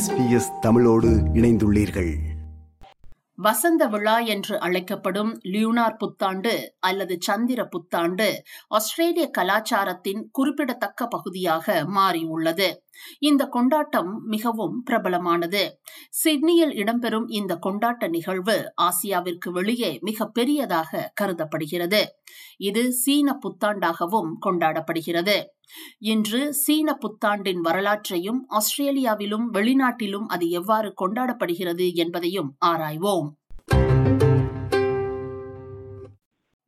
SBS தமிழோடு இணைந்துள்ளீர்கள். வசந்த விழா என்று அழைக்கப்படும் லியூனார் புத்தாண்டு அல்லது சந்திர புத்தாண்டு ஆஸ்திரேலிய கலாச்சாரத்தின் குறிப்பிடத்தக்க பகுதியாக மாறியுள்ளது இந்த கொண்டாட்டம் மிகவும் பிரபலமானது. சிட்னியில் இடம்பெறும் இந்த கொண்டாட்ட நிகழ்வு ஆசியாவிற்கு வெளியே மிக பெரியதாக கருதப்படுகிறது. இது சீன புத்தாண்டாகவும் கொண்டாடப்படுகிறது. இன்று சீன புத்தாண்டின் வரலாற்றையும் ஆஸ்திரேலியாவிலும் வெளிநாட்டிலும் அது எவ்வாறு கொண்டாடப்படுகிறது என்பதையும் ஆராய்வோம்.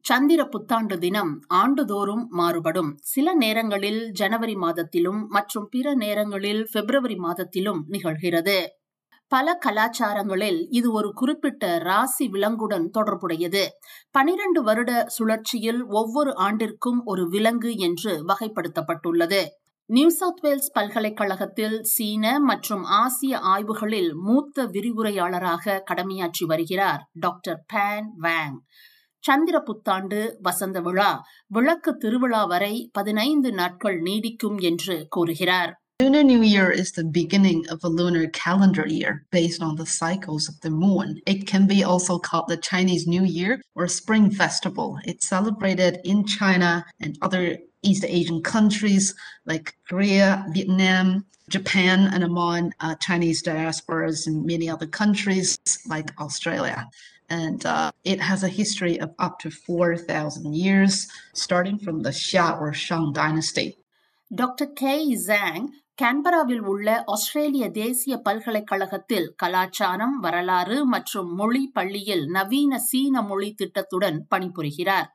சந்திர புத்தாண்டு தினம் ஆண்டுதோறும் மாறுபடும். சில நேரங்களில் ஜனவரி மாதத்திலும் மற்றும் பிற நேரங்களில் பிப்ரவரி மாதத்திலும் நிகழ்கிறது. பல கலாச்சாரங்களில் இது ஒரு குறிப்பிட்ட ராசி விலங்குடன் தொடர்புடையது. பனிரெண்டு வருட சுழற்சியில் ஒவ்வொரு ஆண்டிற்கும் ஒரு விலங்கு என்று வகைப்படுத்தப்பட்டுள்ளது. நியூ சவுத் வேல்ஸ் பல்கலைக்கழகத்தில் சீன மற்றும் ஆசிய ஆய்வுகளில் மூத்த விரிவுரையாளராக கடமையாற்றி வருகிறார் டாக்டர் பேன் வேங் சந்திர புத்தாண்டு வசந்த விழா விளக்கு திருவிழா வரை பதினைந்து நாட்கள் நீடிக்கும் என்று கூறுகிறார். Lunar New Year is the beginning of a lunar calendar year based on the cycles of the moon. It can be also called the Chinese New Year or Spring Festival. It's celebrated in China and other East Asian countries like Korea, Vietnam, Japan, and among uh, Chinese diasporas in many other countries like Australia. And uh, it has a history of up to 4,000 years, starting from the Xia or Shang dynasty. Dr. K. Zhang கேன்பராவில் உள்ள ஆஸ்திரேலிய தேசிய பல்கலைக்கழகத்தில் கலாச்சாரம் வரலாறு மற்றும் மொழி பள்ளியில் நவீன சீன மொழி திட்டத்துடன் பணிபுரிகிறார்.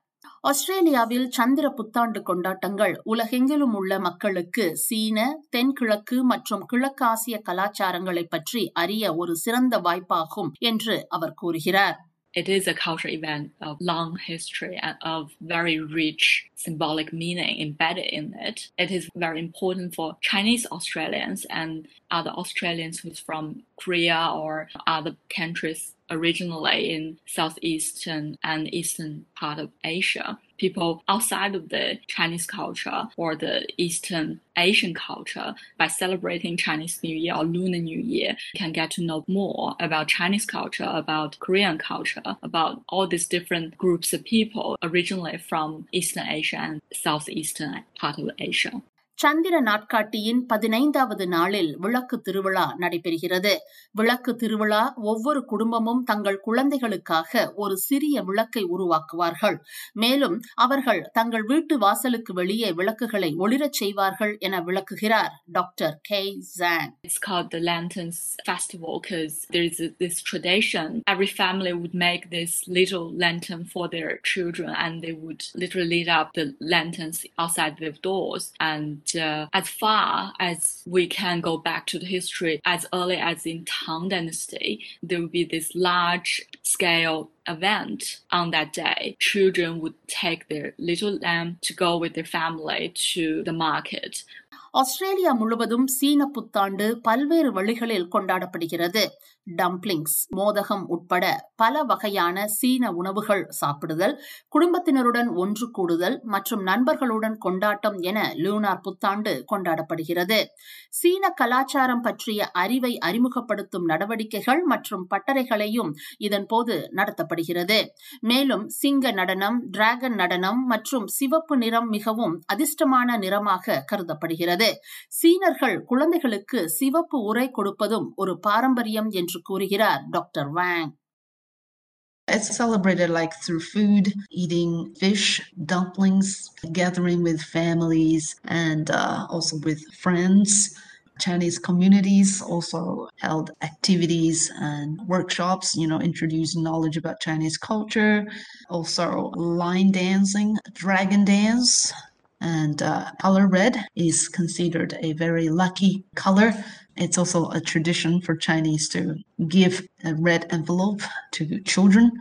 ஆஸ்திரேலியாவில் சந்திர புத்தாண்டு கொண்டாட்டங்கள் உலகெங்கிலும் உள்ள மக்களுக்கு சீன தென்கிழக்கு மற்றும் கிழக்காசிய கலாச்சாரங்களை பற்றி அறிய ஒரு சிறந்த வாய்ப்பாகும் என்று அவர் கூறுகிறார். It is a cultural event of long history and of very rich symbolic meaning embedded in it. It is very important for Chinese Australians and other Australians who's from Korea or other countries originally in southeastern and eastern part of Asia. People outside of the Chinese culture or the Eastern Asian culture, by celebrating Chinese New Year or Lunar New Year, can get to know more about Chinese culture, about Korean culture, about all these different groups of people originally from Eastern Asia and Southeastern part of Asia. சந்திர நாட்காட்டியின் பதினைந்தாவது நாளில் விளக்கு திருவிழா நடைபெறுகிறது விளக்கு திருவிழா ஒவ்வொரு குடும்பமும் தங்கள் குழந்தைகளுக்காக ஒரு சிறிய விளக்கை உருவாக்குவார்கள் மேலும் அவர்கள் தங்கள் வீட்டு வாசலுக்கு வெளியே விளக்குகளை ஒளிரச் செய்வார்கள் என விளக்குகிறார் doctor K Zhang It's called the Lanterns Festival because there's this tradition. Every family would make this little lantern for their children and they would literally light up the lanterns outside their doors. And uh, as far as we can go back to the history, as early as in Tang Dynasty, there would be this large scale event on that day. Children would take their little lamb to go with their family to the market. Australia முழுவதும் சீன புத்தாண்டு பல்வேறு வழிகளில் கொண்டாடப்படுகிறது. Dumplings மோதகம் உட்பட பல வகையான சீன உணவுகள் சாப்பிடுதல் குடும்பத்தினருடன் ஒன்று கூடுதல் மற்றும் நண்பர்களுடன் கொண்டாட்டம் என லூனார் புத்தாண்டு கொண்டாடப்படுகிறது. சீன கலாச்சாரம் பற்றிய அறிவை அறிமுகப்படுத்தும் நடவடிக்கைகள் மற்றும் பட்டறைகளையும் இதன் போது நடத்தப்படுகிறது. மேலும் சிங்க நடனம் டிராகன் நடனம் மற்றும் சிவப்பு நிறம் மிகவும் அதிர்ஷ்டமான நிறமாக கருதப்படுகிறது. சீனர்கள் குழந்தைகளுக்கு சிவப்பு உரை கொடுப்பதும் ஒரு பாரம்பரியம் என்று கூறுகிறார் doctor Wang It's celebrated like through food, eating fish, dumplings, gathering with families, and uh, also with friends. Chinese communities also held activities and workshops, you know, introducing knowledge about Chinese culture. Also, line dancing, dragon dance, and uh, color red is considered a very lucky color. It's also a tradition for Chinese to give a red envelope to children.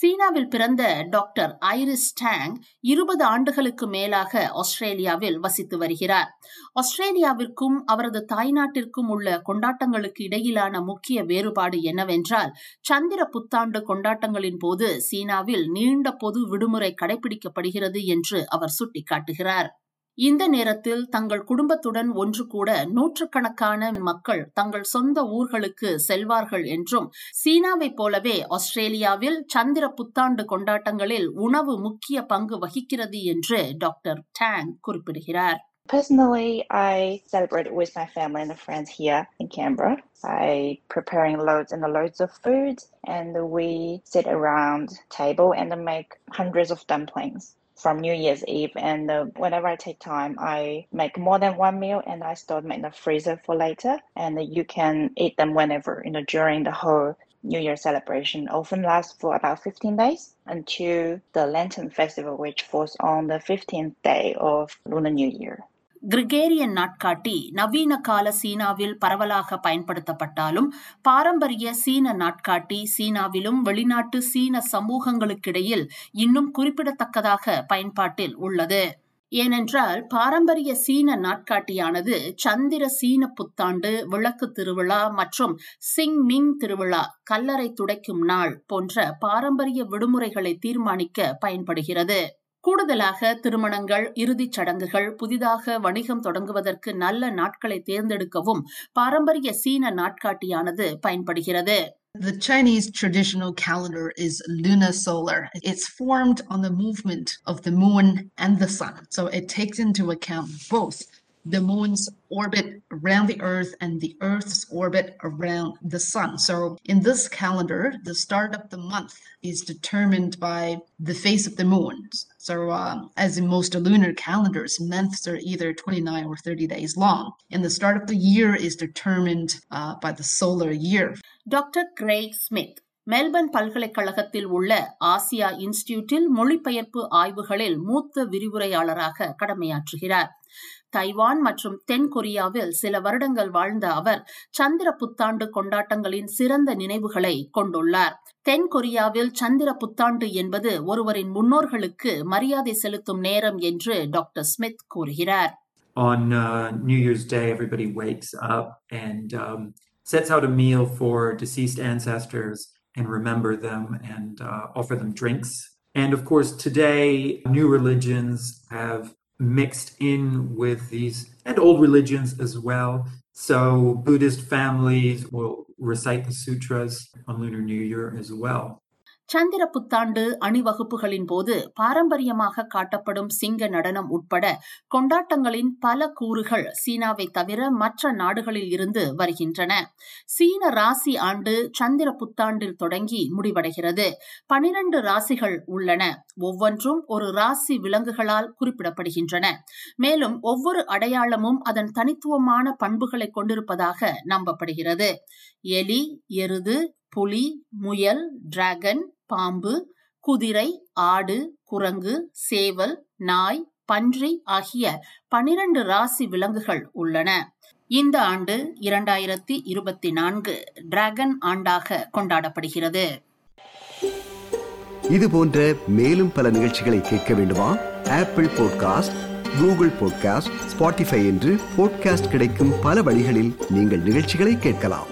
சீனாவில் பிறந்த doctor iris Tang இருபது ஆண்டுகளுக்கு மேலாக ஆஸ்திரேலியாவில் வசித்து வருகிறார். ஆஸ்திரேலியாவிற்கும் அவரது தாய்நாட்டிற்கும் உள்ள கொண்டாட்டங்களுக்கு இடையிலான முக்கிய வேறுபாடு என்னவென்றால் சந்திர புத்தாண்டு கொண்டாட்டங்களின் போது சீனாவில் நீண்ட பொது விடுமுறை கடைபிடிக்கப்படுகிறது என்று அவர் சுட்டிக்காட்டுகிறார். இந்த நேரத்தில் தங்கள் குடும்பத்துடன் ஒன்று கூட நூற்றுக்கணக்கான மக்கள் தங்கள் சொந்த ஊர்களுக்கு செல்வார்கள் என்றும் சீனாவைப் போலவே ஆஸ்திரேலியாவில் சந்திர புத்தாண்டு கொண்டாட்டங்களில் உணவு முக்கிய பங்கு வகிக்கிறது என்று டாக்டர் டேங் குறிப்பிடுகிறார் Personally, I celebrate with my family and friends here in Canberra by preparing loads and loads of food, and we sit around table and make hundreds of dumplings from New Year's Eve. And uh, whenever I take time, I make more than one meal and I store them in the freezer for later. And you can eat them whenever, you know, during the whole New Year celebration. Often lasts for about 15 days until the Lantern Festival, which falls on the 15th day of Lunar New Year. Gregorian நாட்காட்டி நவீன கால சீனாவில் பரவலாக பயன்படுத்தப்பட்டாலும் பாரம்பரிய சீன நாட்காட்டி சீனாவிலும் வெளிநாட்டு சீன சமூகங்களுக்கிடையில் இன்னும் குறிப்பிடத்தக்கதாக பயன்பாட்டில் உள்ளது. ஏனென்றால் பாரம்பரிய சீன நாட்காட்டியானது சந்திர சீன புத்தாண்டு விளக்கு திருவிழா மற்றும் சிங் மிங் திருவிழா கல்லறை துடைக்கும் நாள் போன்ற பாரம்பரிய விடுமுறைகளை தீர்மானிக்க பயன்படுகிறது. கூடுதலாக திருமணங்கள் இறுதிச் சடங்குகள் புதிதாக வணிகம் தொடங்குவதற்கு நல்ல நாட்களை தேர்ந்தெடுக்கவும் பாரம்பரிய சீன நாட்காட்டியானது பயன்படுகிறது The Chinese traditional calendar is lunar solar. It's formed on the movement of the moon and the sun. So it takes into account both the moon's orbit around the earth and the earth's orbit around the sun. So in this calendar, the start of the month is determined by the phase of the moon. So um, as in most lunar calendars, months are either 29 or 30 days long. And the start of the year is determined uh, by the solar year. Doctor Craig Smith Melbourne பல்கலைக்கழகத்தில் உள்ள Asia இன்ஸ்டிடியூட்டில் மொழிபெயர்ப்பு ஆய்வுகளில் மூத்த விரிவுரையாளராக கடமையாற்றுகிறார் Taiwan மற்றும் தென் கொரியாவில் சில வருடங்கள் வாழ்ந்த அவர் சந்திர புத்தாண்டு கொண்டாட்டங்களின் சிறந்த நினைவுகளை கொண்டுள்ளார் தென் கொரியாவில் சந்திர புத்தாண்டு என்பது ஒருவரின் முன்னோர்களுக்கு மரியாதை செலுத்தும் நேரம் என்று டாக்டர் ஸ்மித் கூறுகிறார் On uh, New Year's Day, everybody wakes up and um, sets out a meal for deceased ancestors and remember them and uh, offer them drinks. And of course, today, new religions have mixed in with these and old religions as well. So, Buddhist families will recite the sutras on Lunar New Year as well. சந்திர புத்தாண்டு அணிவகுப்புகளின் போது பாரம்பரியமாக காட்டப்படும் சிங்க நடனம் உட்பட கொண்டாட்டங்களின் பல கூறுகள் சீனாவை தவிர மற்ற நாடுகளில் இருந்து வருகின்றன. சீன ராசி ஆண்டு சந்திர புத்தாண்டில் தொடங்கி முடிவடைகிறது. பனிரண்டு ராசிகள் உள்ளன. ஒவ்வொன்றும் ஒரு ராசி விலங்குகளால் குறிப்பிடப்படுகின்றன. மேலும் ஒவ்வொரு அடையாளமும் அதன் தனித்துவமான பண்புகளை கொண்டிருப்பதாக நம்பப்படுகிறது. எலி எருது புலி முயல் டிராகன் பாம்பு குதிரை ஆடு குரங்கு சேவல் நாய் பன்றி ஆகிய பனிரண்டு ராசி விலங்குகள் உள்ளன. இந்த ஆண்டு இரண்டாயிரத்தி இருபத்தி நான்கு டிராகன் ஆண்டாக கொண்டாடப்படுகிறது. இது போன்ற மேலும் பல நிகழ்ச்சிகளை கேட்க வேண்டுமா? Apple podcast Google podcast Spotify என்று பாட்காஸ்ட் கிடைக்கும் பல வழிகளில் நீங்கள் நிகழ்ச்சிகளை கேட்கலாம்.